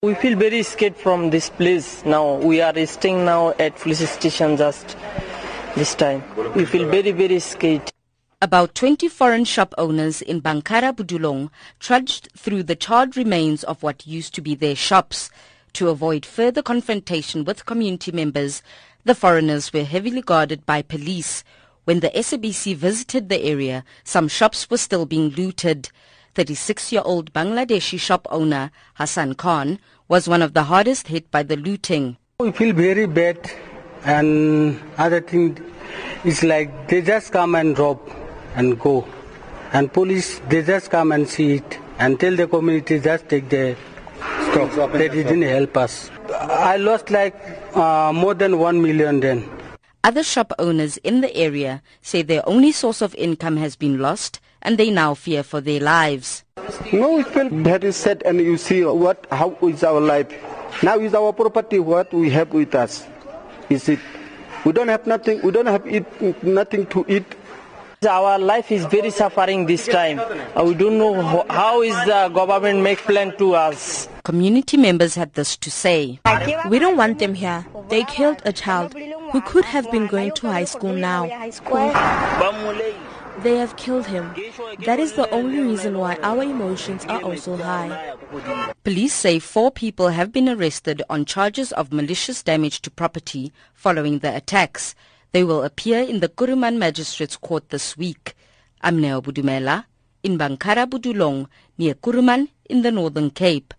We feel very scared from this place now. We are staying now at police station just this time. We feel very, very scared. About 20 foreign shop owners in Bankhara Bodulong trudged through the charred remains of what used to be their shops. To avoid further confrontation with community members, the foreigners were heavily guarded by police. When the SABC visited the area, some shops were still being looted. 36-year-old Bangladeshi shop owner Hassan Khan was one of the hardest hit by the looting. We feel very bad and other thing is like they just come and rob and go. And police, they just come and see it and tell the community just take the stock. They didn't help us. I lost like uh, more than one million then. Other shop owners in the area say their only source of income has been lost and they now fear for their lives. No, we feel that is sad and you see what, how is our life. Now is our property what we have with us. Is it? We don't have nothing, we don't have eat, nothing to eat. Our life is very suffering this time. Uh, we don't know how is the government make plan to us. Community members had this to say. We don't want them here. They killed a child who could have been going to high school now. They have killed him. That is the only reason why our emotions are also high. Police say four people have been arrested on charges of malicious damage to property following the attacks. They will appear in the Kuruman Magistrates Court this week. I'm Bodumela in Bankhara Bodulong near Kuruman in the Northern Cape.